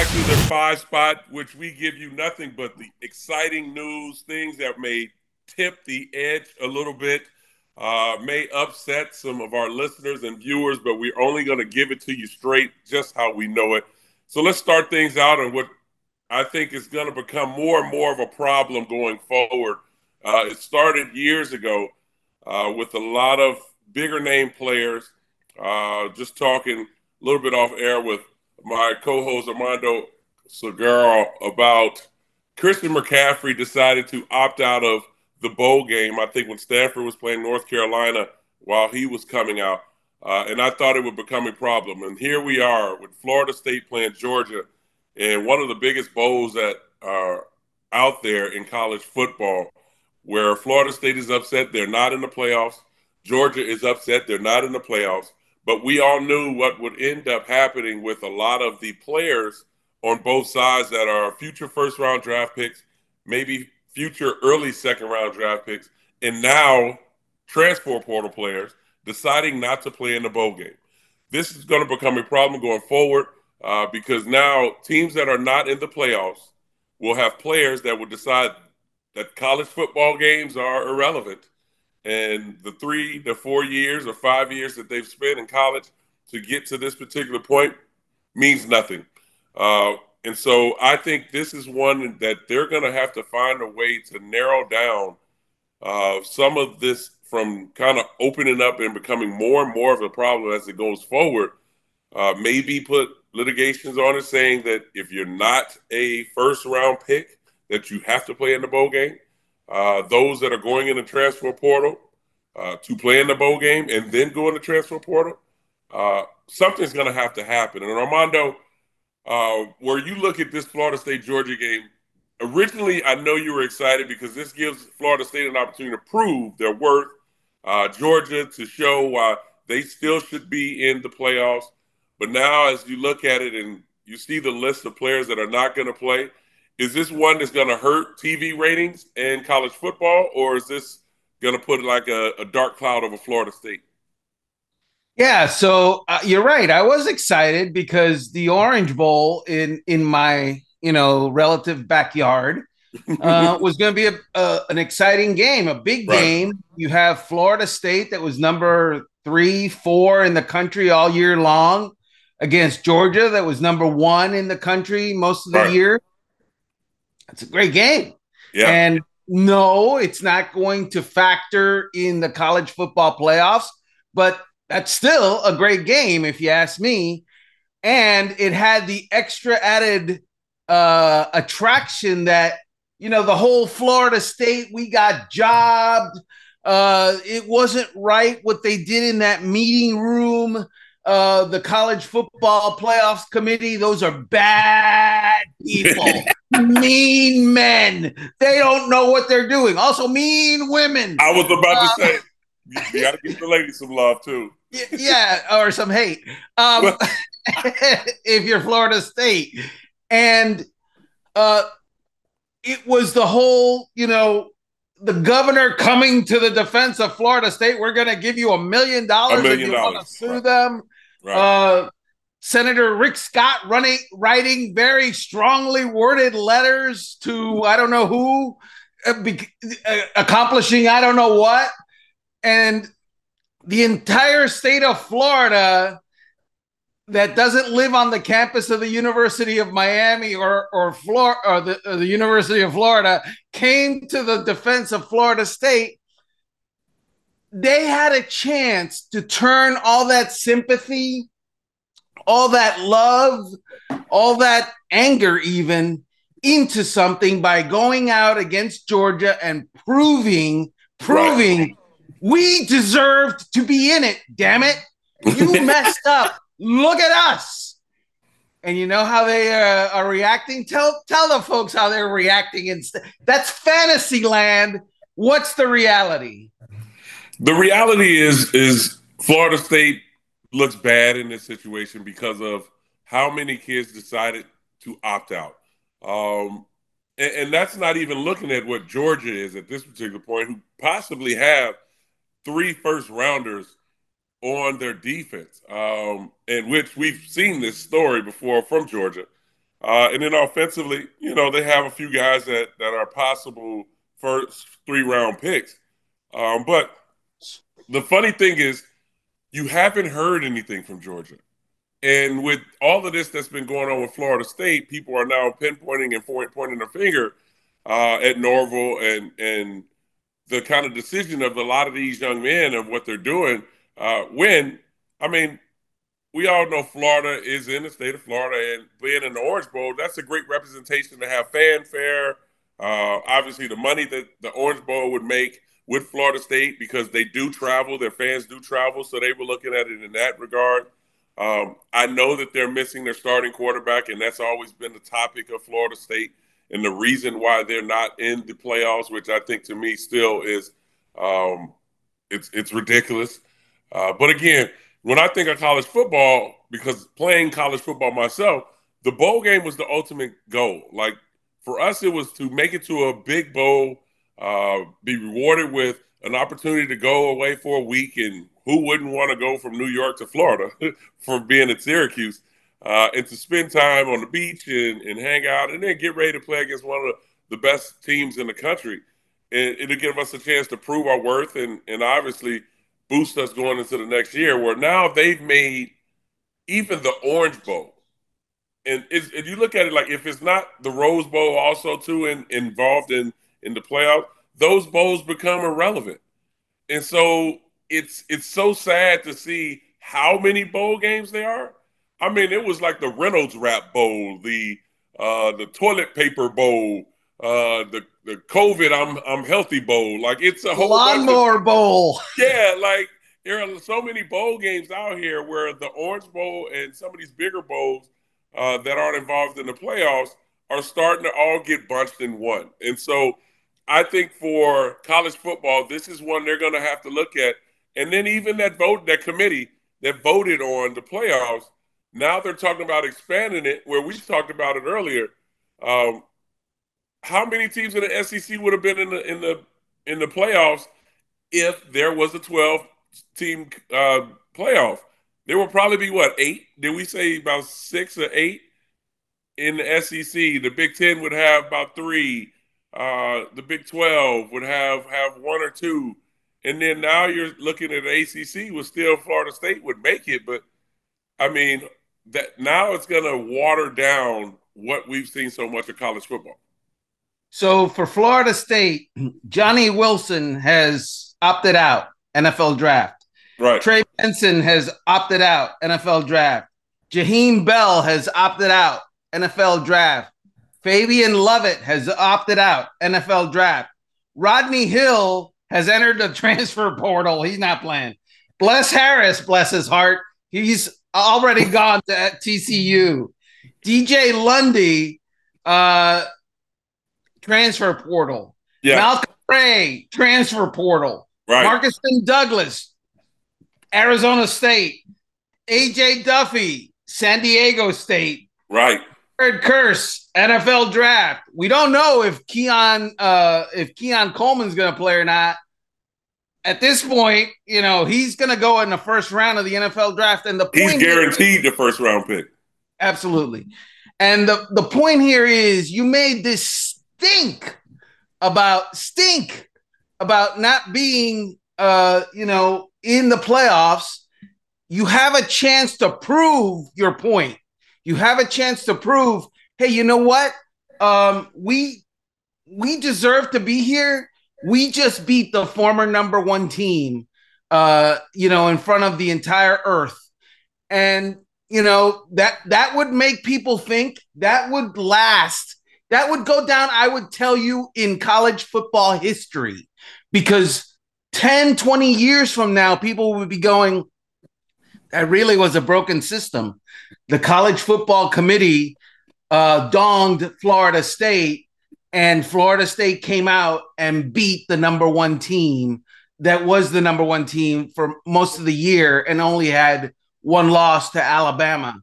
back to the five spot, which we give you nothing but the exciting news, things that may tip the edge a little bit, uh, may upset some of our listeners and viewers, but we're only going to give it to you straight, just how we know it. So let's start things out on what I think is going to become more and more of a problem going forward. Uh, it started years ago uh, with a lot of bigger name players. Uh, just talking a little bit off air with my co-host Armando Salguero about Christian McCaffrey decided to opt out of the bowl game. I think when Stanford was playing North Carolina while he was coming out, uh, and I thought it would become a problem. And here we are with Florida State playing Georgia, and one of the biggest bowls that are out there in college football, where Florida State is upset they're not in the playoffs. Georgia is upset they're not in the playoffs. But we all knew what would end up happening with a lot of the players on both sides that are future first round draft picks, maybe future early second round draft picks, and now transfer portal players deciding not to play in the bowl game. This is going to become a problem going forward uh, because now teams that are not in the playoffs will have players that will decide that college football games are irrelevant and the three to four years or five years that they've spent in college to get to this particular point means nothing. Uh, and so I think this is one that they're going to have to find a way to narrow down uh, some of this from kind of opening up and becoming more and more of a problem as it goes forward. Uh, maybe put litigations on it saying that if you're not a first round pick, that you have to play in the bowl game uh, those that are going in the transfer portal uh, to play in the bowl game and then go in the transfer portal, uh, something's going to have to happen. And Armando, uh, where you look at this Florida State Georgia game, originally I know you were excited because this gives Florida State an opportunity to prove their worth. Uh, Georgia to show why they still should be in the playoffs. But now, as you look at it and you see the list of players that are not going to play, is this one that's going to hurt TV ratings in college football, or is this going to put like a, a, dark cloud over Florida State? Yeah, so uh, you're right. I was excited because the Orange Bowl in in my you know relative backyard uh, was going to be a, a, an exciting game, a big right. game. You have Florida State that was number three, four in the country all year long against Georgia that was number one in the country most of the right. year. It's a great game. Yeah. And no, it's not going to factor in the college football playoffs, but that's still a great game if you ask me. And it had the extra added uh, attraction that, you know, the whole Florida State, we got jobbed. Uh, it wasn't right what they did in that meeting room. Uh, the college football playoffs committee, those are bad people. mean men. They don't know what they're doing. Also, mean women. I was about uh, to say, you, you got to give the ladies some love too. yeah, or some hate. Um, if you're Florida State, and uh, it was the whole, you know, the governor coming to the defense of Florida State. We're going to give you a million dollars if you want to sue right. them. Right. Uh, Senator Rick Scott running writing very strongly worded letters to I don't know who, uh, be, uh, accomplishing I don't know what, and the entire state of Florida that doesn't live on the campus of the University of Miami or or Flor- or the, or the University of Florida came to the defense of Florida State. They had a chance to turn all that sympathy all that love, all that anger, even into something by going out against Georgia and proving, proving right. we deserved to be in it. Damn it. You messed up. Look at us. And you know how they uh, are reacting? Tell tell the folks how they're reacting. That's fantasy land. What's the reality? The reality is is Florida State looks bad in this situation because of how many kids decided to opt out. Um, and, and, that's not even looking at what Georgia is at this particular point, who possibly have three first rounders on their defense, um, in which we've seen this story before from Georgia. Uh, and then offensively, you know, they have a few guys that that are possible first three round picks. Um, but the funny thing is, you haven't heard anything from Georgia. And with all of this that's been going on with Florida State, people are now pinpointing and pointing a finger uh, at Norvell and and the kind of decision of a lot of these young men of what they're doing. Uh, when I mean, we all know Florida is in the state of Florida, and being in the Orange Bowl, that's a great representation to have fanfare. Uh, obviously, the money that the Orange Bowl would make with Florida State because they do travel, their fans do travel, so they were looking at it in that regard. Um, I know that they're missing their starting quarterback, and that's always been the topic of Florida State and the reason why they're not in the playoffs, which I think to me still is um, it's it's ridiculous. Uh, but again, when I think of college football, because playing college football myself, the bowl game was the ultimate goal. Like for us, it was to make it to a big bowl, uh, be rewarded with an opportunity to go away for a week and who wouldn't want to go from New York to Florida for being at Syracuse uh, and to spend time on the beach and, and hang out and then get ready to play against one of the best teams in the country. And it'll give us a chance to prove our worth and, and obviously boost us going into the next year where now they've made even the Orange Bowl. And if you look at it like if it's not the Rose Bowl also too in, involved in in the playoff, those bowls become irrelevant. And so it's it's so sad to see how many bowl games there are. I mean, it was like the Reynolds Wrap Bowl, the uh, the toilet paper bowl, uh, the the COVID I'm I'm healthy bowl. Like it's a whole lawnmower of, bowl. Yeah, like there are so many bowl games out here where the Orange Bowl and some of these bigger bowls uh, that aren't involved in the playoffs are starting to all get bunched in one. And so I think for college football, this is one they're going to have to look at and then even that vote, that committee that voted on the playoffs, now they're talking about expanding it. Where we talked about it earlier. Um, how many teams in the SEC would have been in the in the in the playoffs if there was a 12 team uh, playoff? There would probably be what eight? Did we say about six or eight in the SEC? The Big Ten would have about three. Uh, the Big 12 would have have one or two. And then now you're looking at ACC with still Florida State would make it, but I mean that now it's going to water down what we've seen so much of college football. So for Florida State, Johnny Wilson has opted out NFL draft. Right. Trey Benson has opted out NFL draft. Jaheim Bell has opted out NFL draft. Fabian Lovett has opted out NFL draft. Rodney Hill has entered the transfer portal. He's not playing. Bless Harris, bless his heart. He's already gone to TCU. DJ Lundy, uh, transfer portal. Yeah. Malcolm Ray, transfer portal. Right. Markeston Douglas, Arizona State. AJ Duffy, San Diego State. Right. Jared Verse, NFL draft. We don't know if Keon uh if Keon Coleman's gonna play or not. At this point, you know, he's gonna go in the first round of the NFL draft. And the point he's guaranteed here, the first round pick. Absolutely. And the, the point here is you made this stink about stink about not being uh, you know, in the playoffs. You have a chance to prove your point you have a chance to prove, hey, you know what? Um, we we deserve to be here. We just beat the former number one team, uh, you know, in front of the entire earth. And you know, that that would make people think that would last. That would go down, I would tell you, in college football history. Because 10, 20 years from now, people would be going, that really was a broken system the college football committee uh, donged Florida State, and Florida State came out and beat the number one team that was the number one team for most of the year and only had one loss to Alabama.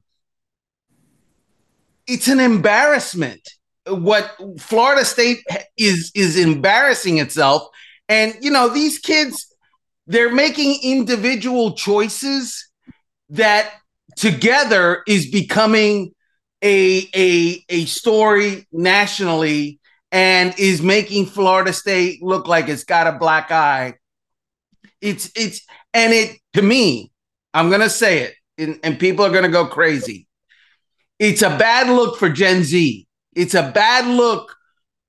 It's an embarrassment. What Florida State is is embarrassing itself, and you know these kids, they're making individual choices that together is becoming a a a story nationally and is making Florida State look like it's got a black eye. It's it's and it to me, I'm gonna say it, and, and people are gonna go crazy. It's a bad look for Gen Z. It's a bad look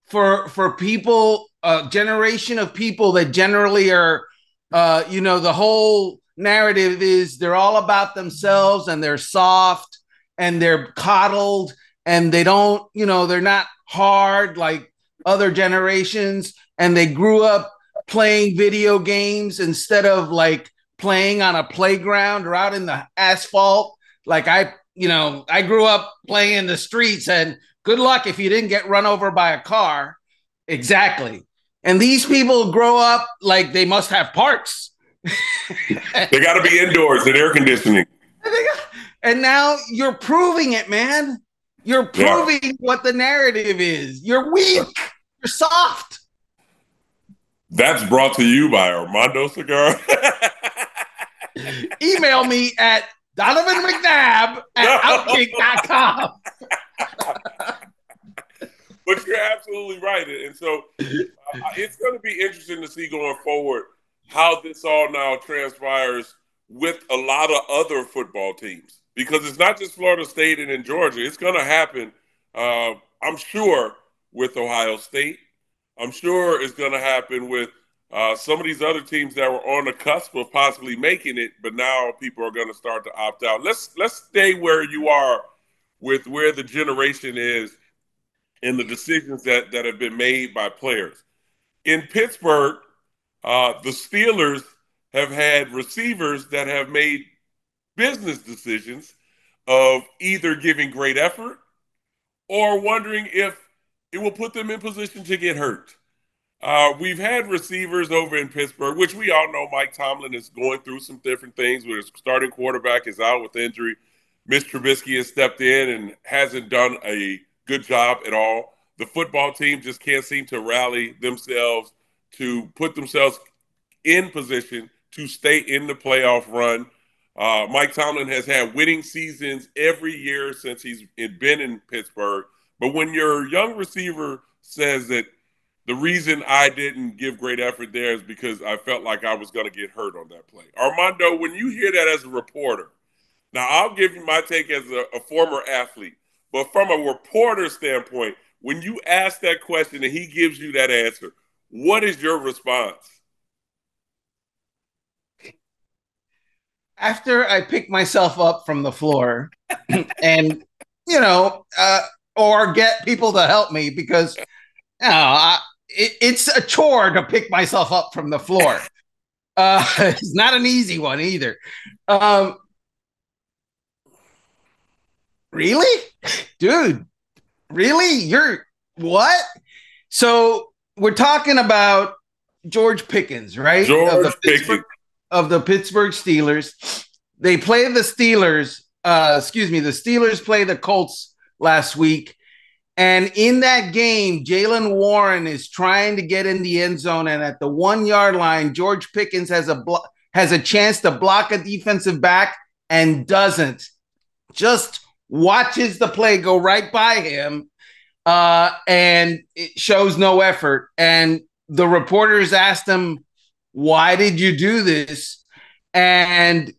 for for people, a generation of people that generally are, uh, you know, the whole narrative is they're all about themselves and they're soft and they're coddled and they don't, you know, they're not hard like other generations. And they grew up playing video games instead of like playing on a playground or out in the asphalt. Like i you know i grew up playing in the streets and good luck if you didn't get run over by a car exactly and these people grow up like they must have parks they got to be indoors and air conditioning and now you're proving it man you're proving yeah. what the narrative is. You're weak. You're soft. That's brought to you by Armando Cigar. Email me at Donovan McNabb at outkick.com. but you're absolutely right. And so uh, it's going to be interesting to see going forward how this all now transpires with a lot of other football teams because it's not just Florida State and in Georgia. It's going to happen, uh, I'm sure, with Ohio State. I'm sure it's going to happen with uh, some of these other teams that were on the cusp of possibly making it, but now people are going to start to opt out. Let's let's stay where you are with where the generation is and the decisions that that have been made by players. In Pittsburgh, uh, the Steelers have had receivers that have made business decisions of either giving great effort or wondering if it will put them in position to get hurt. Uh, we've had receivers over in Pittsburgh, which we all know Mike Tomlin is going through some different things where his starting quarterback is out with injury. Mitch Trubisky has stepped in and hasn't done a good job at all. The football team just can't seem to rally themselves to put themselves in position to stay in the playoff run. Uh, Mike Tomlin has had winning seasons every year since he's been in Pittsburgh. But when your young receiver says that the reason I didn't give great effort there is because I felt like I was going to get hurt on that play. Armando, when you hear that as a reporter, now I'll give you my take as a, a former athlete, but from a reporter standpoint, when you ask that question and he gives you that answer, what is your response? after I pick myself up from the floor and, you know, uh, or get people to help me because, you know, I, it, it's a chore to pick myself up from the floor. Uh, it's not an easy one either. Um, really, dude? Really? You're what? So we're talking about George Pickens, right? George Pickens of the Pittsburgh Steelers. They play the Steelers. Uh, excuse me, the Steelers play the Colts last week. And in that game, Jaylen Warren is trying to get in the end zone, and at the one yard line, George Pickens has a blo- has a chance to block a defensive back and doesn't. Just watches the play go right by him, uh, and it shows no effort. And the reporters asked him, why did you do this? And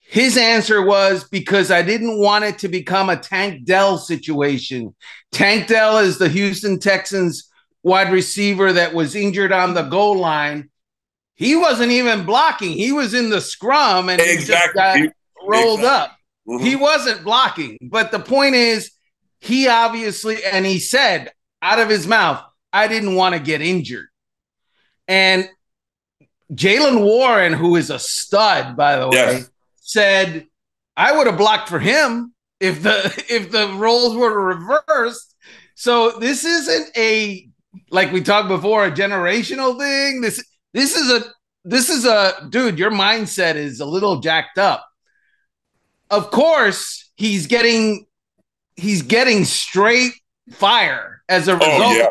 his answer was because I didn't want it to become a Tank Dell situation. Tank Dell is the Houston Texans wide receiver that was injured on the goal line. He wasn't even blocking. He was in the scrum and exactly. got rolled exactly. up. Mm-hmm. He wasn't blocking. But the point is, he obviously, and he said out of his mouth, I didn't want to get injured. And Jaylen Warren, who is a stud, by the way, yes. said, I would have blocked for him if the if the roles were reversed. So this isn't a like we talked before, a generational thing. This this is a this is a dude, your mindset is a little jacked up. Of course, he's getting he's getting straight fire as a oh, result oh, yeah.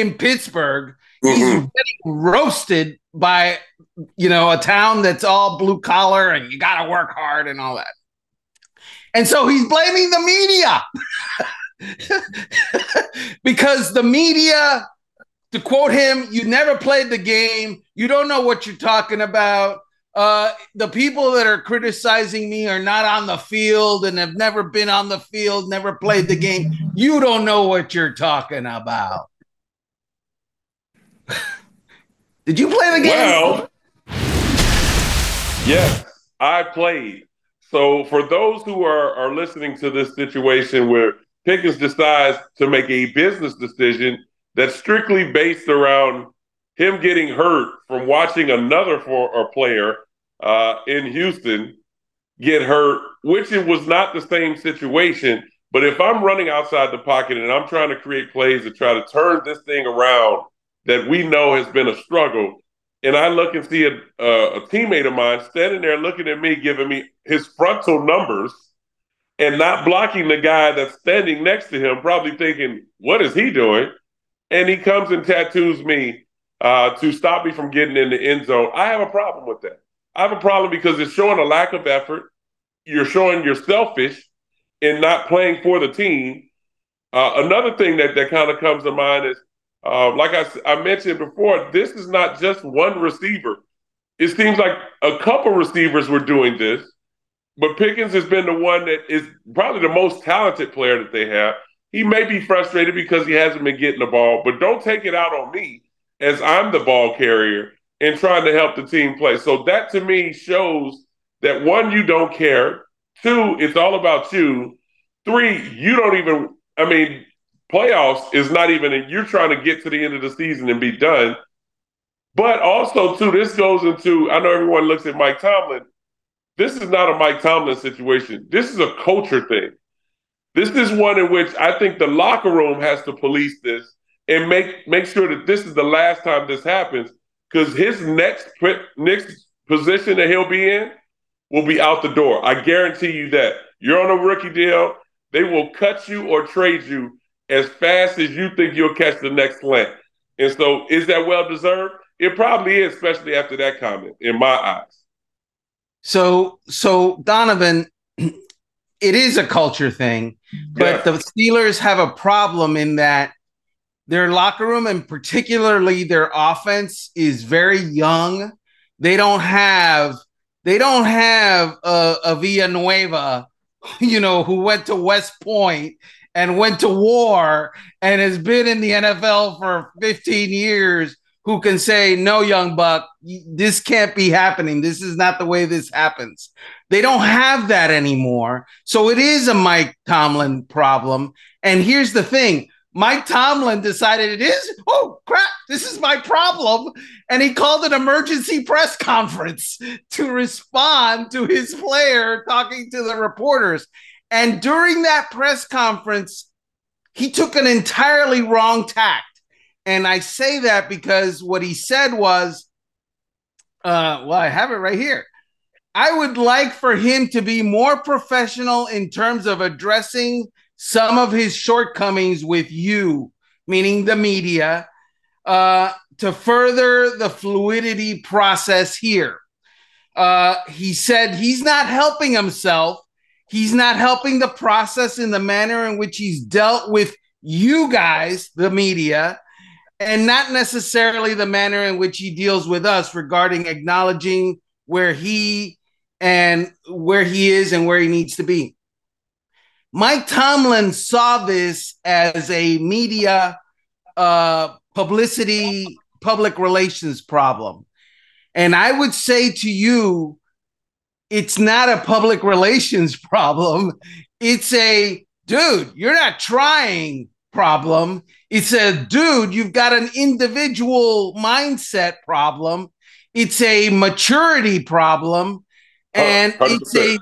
in Pittsburgh. Mm-hmm. He's getting roasted by you know a town that's all blue collar and you got to work hard and all that. And so he's blaming the media. because the media, to quote him, you never played the game. You don't know what you're talking about. Uh, the people that are criticizing me are not on the field and have never been on the field, never played the game. You don't know what you're talking about. Did you play the game? Well, yes, I played. So for those who are, are listening to this situation where Pickens decides to make a business decision that's strictly based around him getting hurt from watching another for a player uh, in Houston get hurt, which it was not the same situation. But if I'm running outside the pocket and I'm trying to create plays to try to turn this thing around that we know has been a struggle, and I look and see a, a, a teammate of mine standing there looking at me, giving me his frontal numbers and not blocking the guy that's standing next to him, probably thinking, what is he doing? And he comes and tattoos me uh, to stop me from getting in the end zone. I have a problem with that. I have a problem because it's showing a lack of effort. You're showing you're selfish in not playing for the team. Uh, another thing that, that kind of comes to mind is, uh, like I, I mentioned before, this is not just one receiver. It seems like a couple receivers were doing this but Pickens has been the one that is probably the most talented player that they have. He may be frustrated because he hasn't been getting the ball, but don't take it out on me as I'm the ball carrier and trying to help the team play. So that to me shows that one, you don't care. Two, it's all about you. Three, you don't even, I mean, playoffs is not even, you're trying to get to the end of the season and be done. But also, too, this goes into, I know everyone looks at Mike Tomlin this is not a Mike Tomlin situation. This is a culture thing. This is one in which I think the locker room has to police this and make make sure that this is the last time this happens because his next next position that he'll be in will be out the door. I guarantee you that. You're on a rookie deal. They will cut you or trade you as fast as you think you'll catch the next slant. And so, is that well deserved? It probably is, especially after that comment, in my eyes. So, so Donovan, it is a culture thing, but yeah. the Steelers have a problem in that their locker room and particularly their offense is very young. They don't have they don't have a, a Villanueva, you know, who went to West Point and went to war and has been in the NFL for 15 years who can say, no, young buck, this can't be happening. This is not the way this happens. They don't have that anymore. So it is a Mike Tomlin problem. And here's the thing Mike Tomlin decided it is, oh crap, this is my problem. And he called an emergency press conference to respond to his player talking to the reporters. And during that press conference, he took an entirely wrong tact. and I say that because what he said was, uh, well, I have it right here. I would like for him to be more professional in terms of addressing some of his shortcomings with you, meaning the media, uh, to further the fluidity process here. Uh, he said he's not helping himself. He's not helping the process in the manner in which he's dealt with you guys, the media, and not necessarily the manner in which he deals with us regarding acknowledging where he and where he is and where he needs to be. Mike Tomlin saw this as a media uh, publicity, public relations problem. And I would say to you, it's not a public relations problem. It's a dude, you're not trying problem. It's a dude, you've got an individual mindset problem. It's a maturity problem. And oh, it's a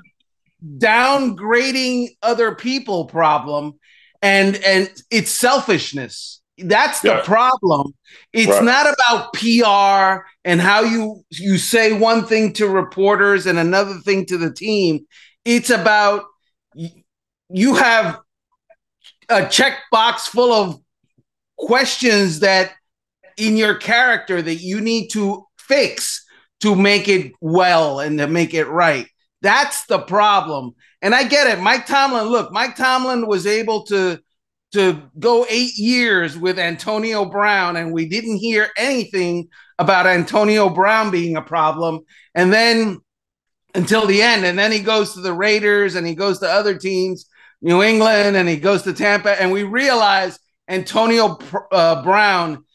downgrading other people problem. And and it's selfishness. That's the yeah. problem. It's right. not about PR and how you you say one thing to reporters and another thing to the team. It's about you have a checkbox full of questions that in your character that you need to fix to make it well and to make it right. That's the problem. And I get it. Mike Tomlin, look, Mike Tomlin was able to to go 8 years with Antonio Brown and we didn't hear anything about Antonio Brown being a problem. And then until the end and then he goes to the Raiders and he goes to other teams, New England and he goes to Tampa and we realize Antonio uh, Brown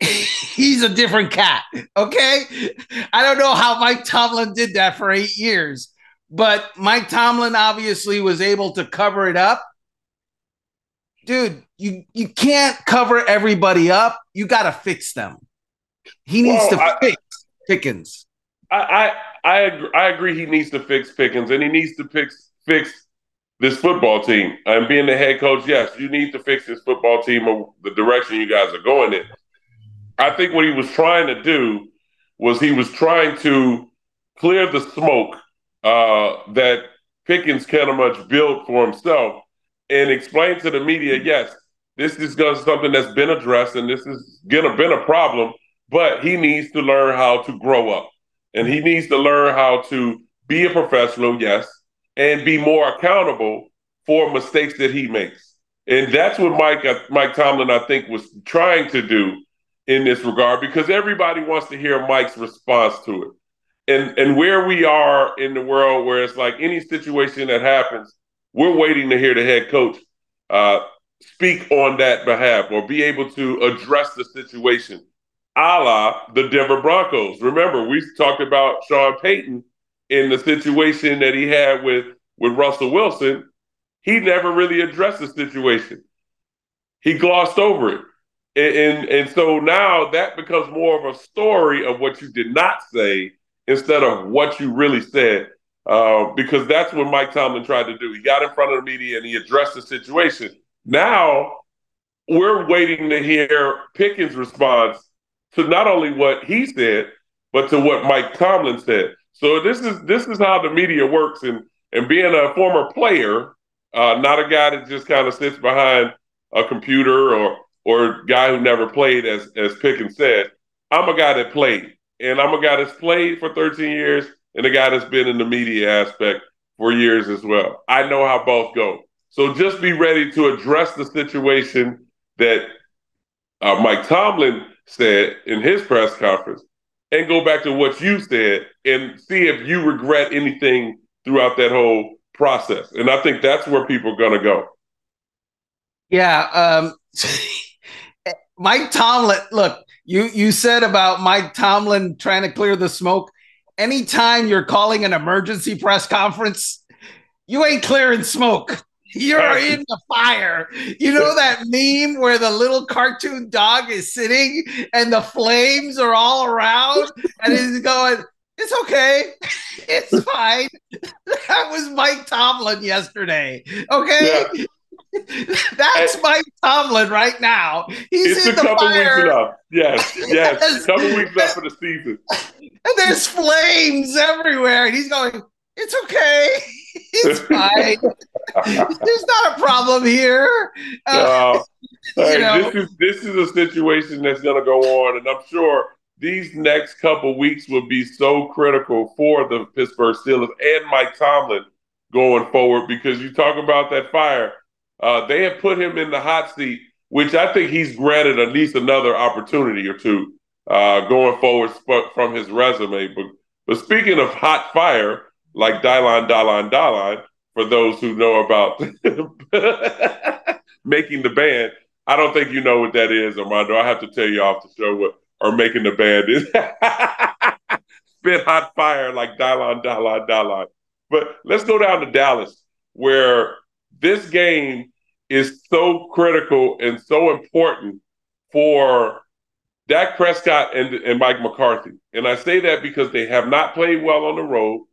he's a different cat. Okay. I don't know how Mike Tomlin did that for eight years, but Mike Tomlin obviously was able to cover it up. Dude, you, you can't cover everybody up. You got to fix them. He needs well, to I, fix Pickens. I, I, I, agree, I agree he needs to fix Pickens and he needs to fix, fix this football team. And being the head coach, yes, you need to fix this football team or the direction you guys are going in. I think what he was trying to do was he was trying to clear the smoke uh, that Pickens kind of much built for himself and explain to the media, yes, this is something that's been addressed and this is gonna been a problem, but he needs to learn how to grow up and he needs to learn how to be a professional, yes, and be more accountable for mistakes that he makes. And that's what Mike uh, Mike Tomlin, I think, was trying to do in this regard because everybody wants to hear Mike's response to it. And and where we are in the world where it's like any situation that happens, we're waiting to hear the head coach uh, speak on that behalf or be able to address the situation, a la the Denver Broncos. Remember, we talked about Sean Payton in the situation that he had with with Russell Wilson. He never really addressed the situation. He glossed over it. And, and, and so now that becomes more of a story of what you did not say instead of what you really said. Uh, because that's what Mike Tomlin tried to do. He got in front of the media and he addressed the situation. Now we're waiting to hear Pickens' response to not only what he said, but to what Mike Tomlin said. So this is this is how the media works, and and being a former player, uh, not a guy that just kind of sits behind a computer or or guy who never played, as as Pickens said, I'm a guy that played, and I'm a guy that's played for 13 years, and a guy that's been in the media aspect for years as well. I know how both go. So just be ready to address the situation that uh, Mike Tomlin said in his press conference, and go back to what you said and see if you regret anything throughout that whole process. And I think that's where people are going to go. Yeah. Um, Mike Tomlin, look, you you said about Mike Tomlin trying to clear the smoke. Anytime you're calling an emergency press conference, you ain't clearing smoke. You're in the fire. You know that meme where the little cartoon dog is sitting and the flames are all around and he's going, It's okay. It's fine. That was Mike Tomlin yesterday. Okay. Yeah. That's and, Mike Tomlin right now. He's it's in a the couple fire. weeks enough. Yes, yes, yes. couple weeks left for the season. And there's flames everywhere, and he's going. It's okay. It's fine. There's not a problem here. Uh, hey, this is this is a situation that's going to go on, and I'm sure these next couple weeks will be so critical for the Pittsburgh Steelers and Mike Tomlin going forward because you talk about that fire uh, they have put him in the hot seat, which I think he's granted at least another opportunity or two uh, going forward from his resume. But but speaking of hot fire, like Dylon, Dylon, Dylon, for those who know about making the band, I don't think you know what that is, Armando. I have to tell you off the show what or making the band is. Spit hot fire like Dylon, Dylon, Dylon. But let's go down to Dallas, where this game is so critical and so important for Dak Prescott and, and Mike McCarthy. And I say that because they have not played well on the road.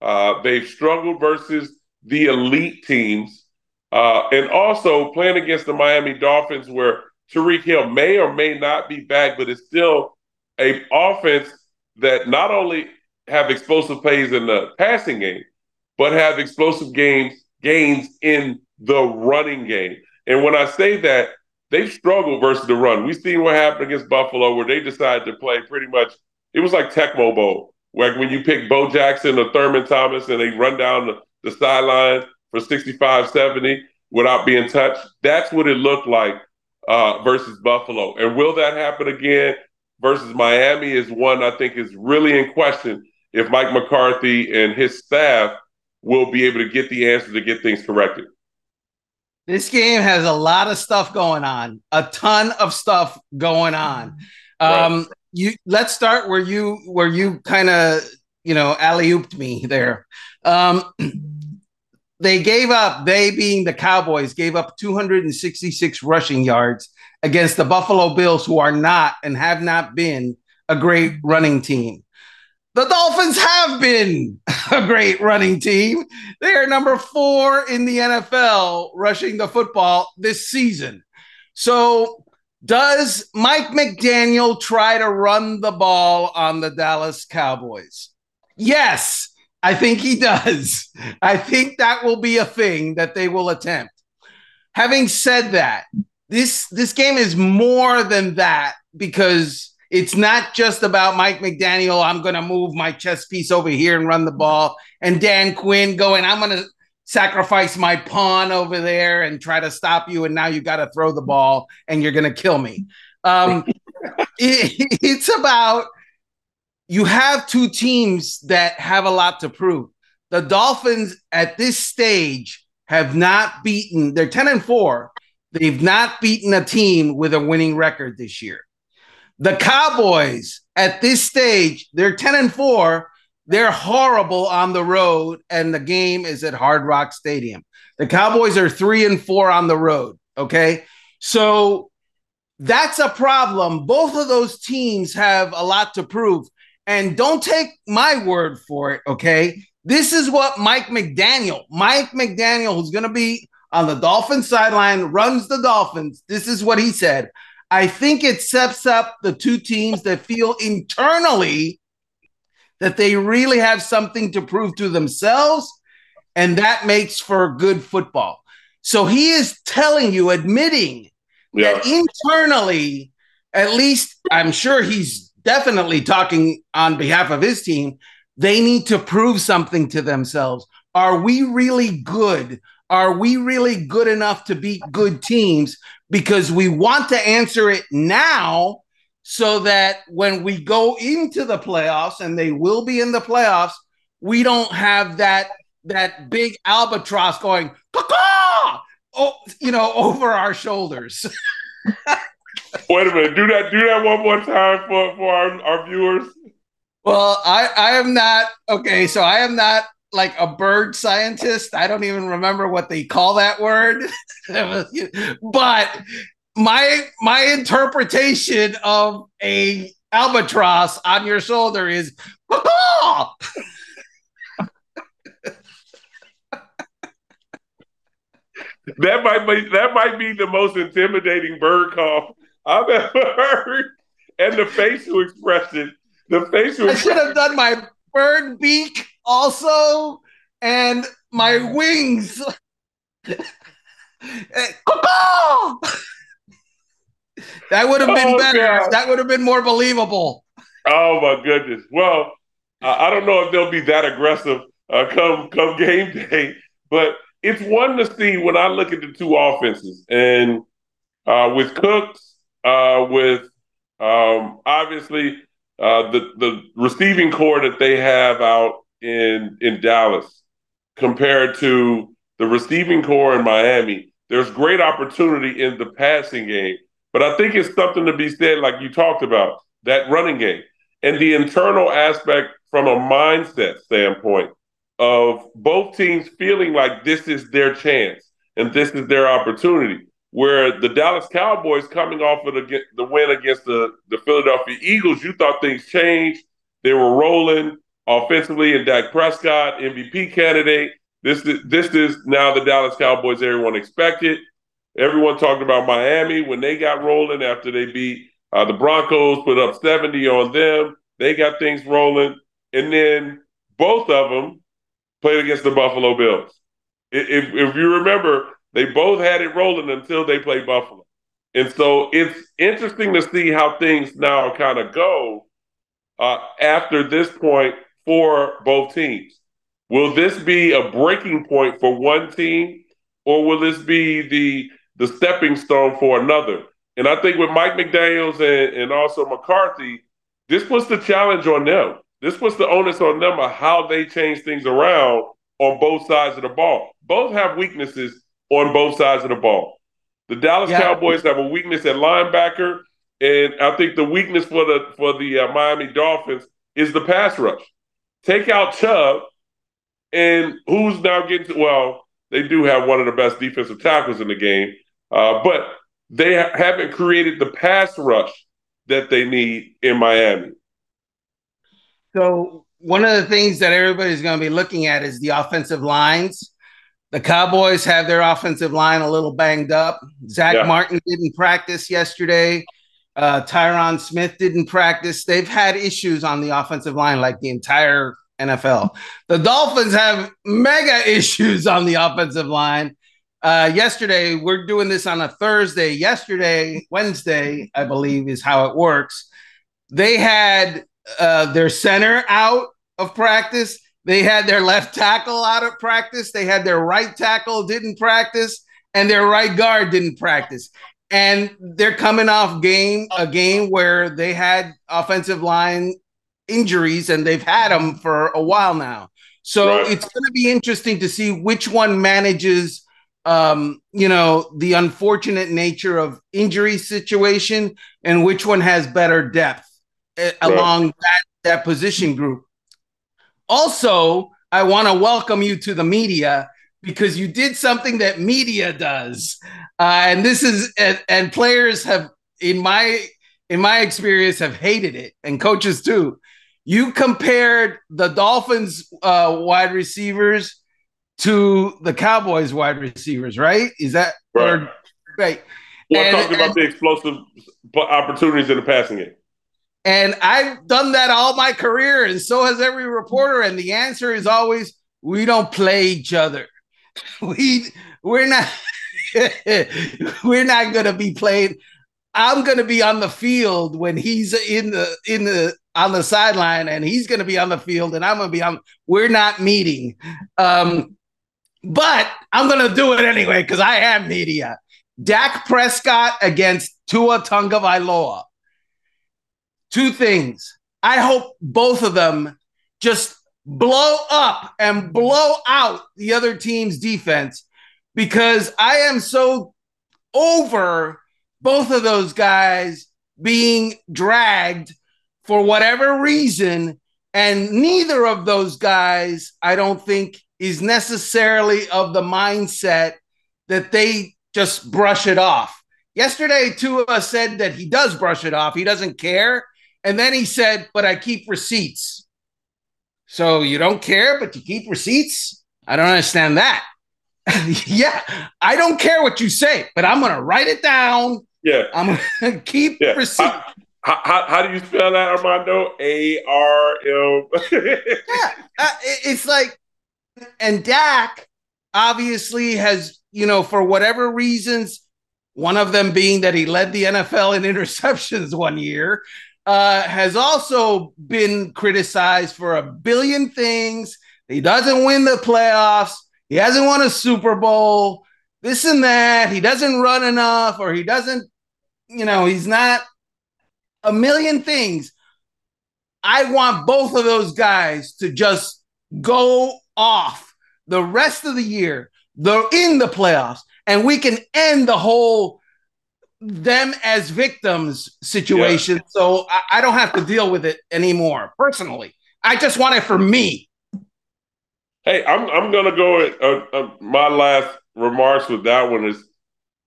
Uh, they've struggled versus the elite teams. Uh, and also playing against the Miami Dolphins, where Tyreek Hill may or may not be back, but it's still a offense that not only have explosive plays in the passing game, but have explosive games gains in the running game. And when I say that, they've struggled versus the run. We've seen what happened against Buffalo, where they decided to play pretty much. It was like Tecmo Bowl, like when you pick Bo Jackson or Thurman Thomas and they run down the, the sideline for 65, 70 without being touched. That's what it looked like uh, versus Buffalo. And will that happen again versus Miami is one I think is really in question if Mike McCarthy and his staff will be able to get the answer to get things corrected. This game has a lot of stuff going on, a ton of stuff going on. Um, right. You let's start where you where you kind of you know alley ooped me there. Um, they gave up. They being the Cowboys gave up 266 rushing yards against the Buffalo Bills, who are not and have not been a great running team. The Dolphins have been a great running team. They are number four in the NFL rushing the football this season. So, does Mike McDaniel try to run the ball on the Dallas Cowboys? Yes, I think he does. I think that will be a thing that they will attempt. Having said that, this this game is more than that because it's not just about Mike McDaniel. I'm going to move my chess piece over here and run the ball, and Dan Quinn going. I'm going to sacrifice my pawn over there and try to stop you. And now you got to throw the ball, and you're going to kill me. Um, it, it's about you have two teams that have a lot to prove. The Dolphins at this stage have not beaten. They're ten and four. They've not beaten a team with a winning record this year. The Cowboys at this stage, they're 10 and 4. They're horrible on the road, and the game is at Hard Rock Stadium. The Cowboys are 3 and 4 on the road. Okay. So that's a problem. Both of those teams have a lot to prove. And don't take my word for it. Okay. This is what Mike McDaniel, Mike McDaniel, who's going to be on the Dolphins sideline, runs the Dolphins. This is what he said. I think it sets up the two teams that feel internally that they really have something to prove to themselves, and that makes for good football. So he is telling you, admitting yeah. that internally, at least I'm sure he's definitely talking on behalf of his team, they need to prove something to themselves. Are we really good? Are we really good enough to beat good teams? Because we want to answer it now so that when we go into the playoffs and they will be in the playoffs, we don't have that that big albatross going, oh, you know, over our shoulders. Wait a minute, do that, do that one more time for, for our, our viewers. Well, I, I am not okay, so I am not like a bird scientist. I don't even remember what they call that word. but my my interpretation of a albatross on your shoulder is that might be that might be the most intimidating bird call I've ever heard. And the facial expression, the facial. I should have done my bird beak also, and my wings. that would have been oh, better. God. That would have been more believable. Oh my goodness. Well, I don't know if they'll be that aggressive uh, come come game day, but it's one to see when I look at the two offenses and uh, with Cooks, uh, with um, obviously uh, the the receiving corps that they have out in in Dallas compared to the receiving corps in Miami. There's great opportunity in the passing game, but I think it's something to be said, like you talked about, that running game and the internal aspect from a mindset standpoint of both teams feeling like this is their chance and this is their opportunity. Where the Dallas Cowboys coming off of the, the win against the, the Philadelphia Eagles, you thought things changed. They were rolling offensively and Dak Prescott, MVP candidate. This is this is now the Dallas Cowboys everyone expected. Everyone talked about Miami when they got rolling after they beat uh, the Broncos, put up 70 on them. They got things rolling. And then both of them played against the Buffalo Bills. If, if you remember, they both had it rolling until they played Buffalo. And so it's interesting to see how things now kind of go uh, after this point for both teams. Will this be a breaking point for one team, or will this be the the stepping stone for another? And I think with Mike McDaniels and, and also McCarthy, this puts the challenge on them. This puts the onus on them of how they change things around on both sides of the ball. Both have weaknesses on both sides of the ball. The Dallas yeah. Cowboys have a weakness at linebacker, and I think the weakness for the for the uh, Miami Dolphins is the pass rush. Take out Chubb, and who's now getting to, well, they do have one of the best defensive tackles in the game, uh, but they ha- haven't created the pass rush that they need in Miami. So one of the things that everybody's going to be looking at is the offensive lines. The Cowboys have their offensive line a little banged up. Zack yeah. Martin didn't practice yesterday. Uh, Tyron Smith didn't practice. They've had issues on the offensive line, like the entire NFL. The Dolphins have mega issues on the offensive line. Uh, yesterday, we're doing this on a Thursday. Yesterday, Wednesday, I believe, is how it works. They had uh, their center out of practice. They had their left tackle out of practice. They had their right tackle didn't practice, and their right guard didn't practice. And they're coming off game a game where they had offensive line injuries, and they've had them for a while now. So right. it's going to be interesting to see which one manages um, you know, the unfortunate nature of injury situation and which one has better depth right. along that, that position group. Also, I want to welcome you to the media because you did something that media does. Uh, and this is and, and players have in my in my experience have hated it and coaches too. You compared the Dolphins uh, wide receivers to the Cowboys wide receivers, right? Is that right? Or, right. We're and, talking about and, the explosive opportunities in the passing game. And I've done that all my career, and so has every reporter. And the answer is always, we don't play each other. We we're not we're not gonna be playing. I'm gonna be on the field when he's in the in the on the sideline, and he's gonna be on the field, and I'm gonna be on. We're not meeting. Um, but I'm gonna do it anyway because I am media. Dak Prescott against Tua Tagovailoa two things. I hope both of them just blow up and blow out the other team's defense because I am so over both of those guys being dragged for whatever reason. And neither of those guys, I don't think, is necessarily of the mindset that they just brush it off. Yesterday, two of us said that he does brush it off. He doesn't care. And then he said, But I keep receipts. So you don't care, but you keep receipts? I don't understand that. yeah, I don't care what you say, but I'm going to write it down. Yeah. I'm going to keep yeah. receipts. How, how, how, do you spell that, Armando? A R M. Yeah, uh, it's like, and Dak obviously has, you know, for whatever reasons, one of them being that he led the NFL in interceptions one year, uh, has also been criticized for a billion things. He doesn't win the playoffs. He hasn't won a Super Bowl. This and that. He doesn't run enough, or he doesn't, you know, he's not a million things. I want both of those guys to just go off the rest of the year. They're in the playoffs, and we can end the whole them as victims situation. Yeah. So I, I, don't have to deal with it anymore personally. I just want it for me. Hey, I'm I'm gonna go. Uh, uh, my last remarks with that one is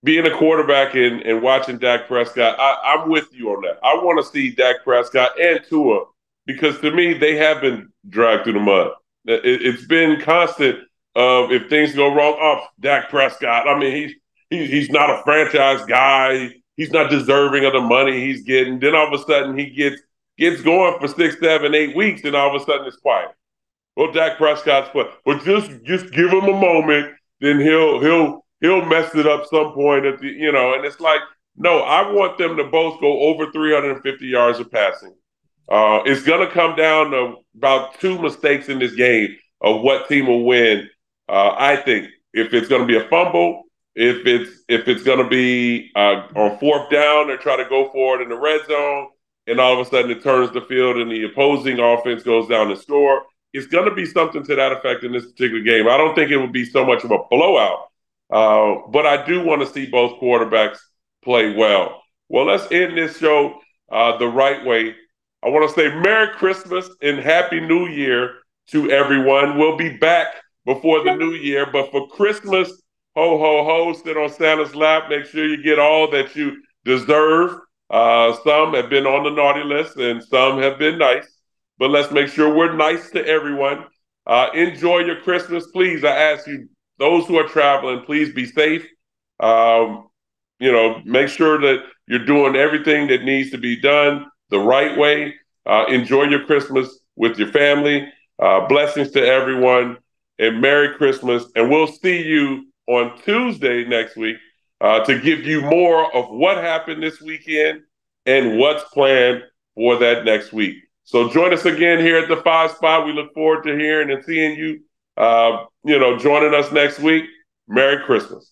being a quarterback and, and watching Dak Prescott. I, I'm with you on that. I want to see Dak Prescott and Tua because to me they have been dragged through the mud. It, has been constant of if things go wrong, oh, Dak Prescott. I mean, he's he, he's not a franchise guy. He's not deserving of the money he's getting. Then all of a sudden he gets gets going for six, seven, eight weeks, and all of a sudden it's quiet. Well, Dak Prescott's put, but just just give him a moment, then he'll he'll he'll mess it up some point at the you know, and it's like no, I want them to both go over 350 yards of passing. Uh, it's to come down to about two mistakes in this game of what team will win. Uh, I think if it's to be a fumble, if it's if it's going to be uh, on fourth down, they try to go for it in the red zone, and all of a sudden it turns the field and the opposing offense goes down and score. It's going to be something to that effect in this particular game. I don't think it would be so much of a blowout, uh, but I do want to see both quarterbacks play well. Well, let's end this show uh, the right way. I want to say Merry Christmas and Happy New Year to everyone. We'll be back before the new year, but for Christmas, ho, ho, ho, sit on Santa's lap. Make sure you get all that you deserve. Uh, some have been on the naughty list and some have been nice, but let's make sure we're nice to everyone. Uh, enjoy your Christmas. Please, I ask you, those who are traveling, please be safe. Um, you know, make sure that you're doing everything that needs to be done the right way. Uh, enjoy your Christmas with your family. Uh, blessings to everyone and Merry Christmas. And we'll see you on Tuesday next week uh, to give you more of what happened this weekend and what's planned for that next week. So join us again here at the Five Spot. We look forward to hearing and seeing you. Uh, you know, joining us next week. Merry Christmas.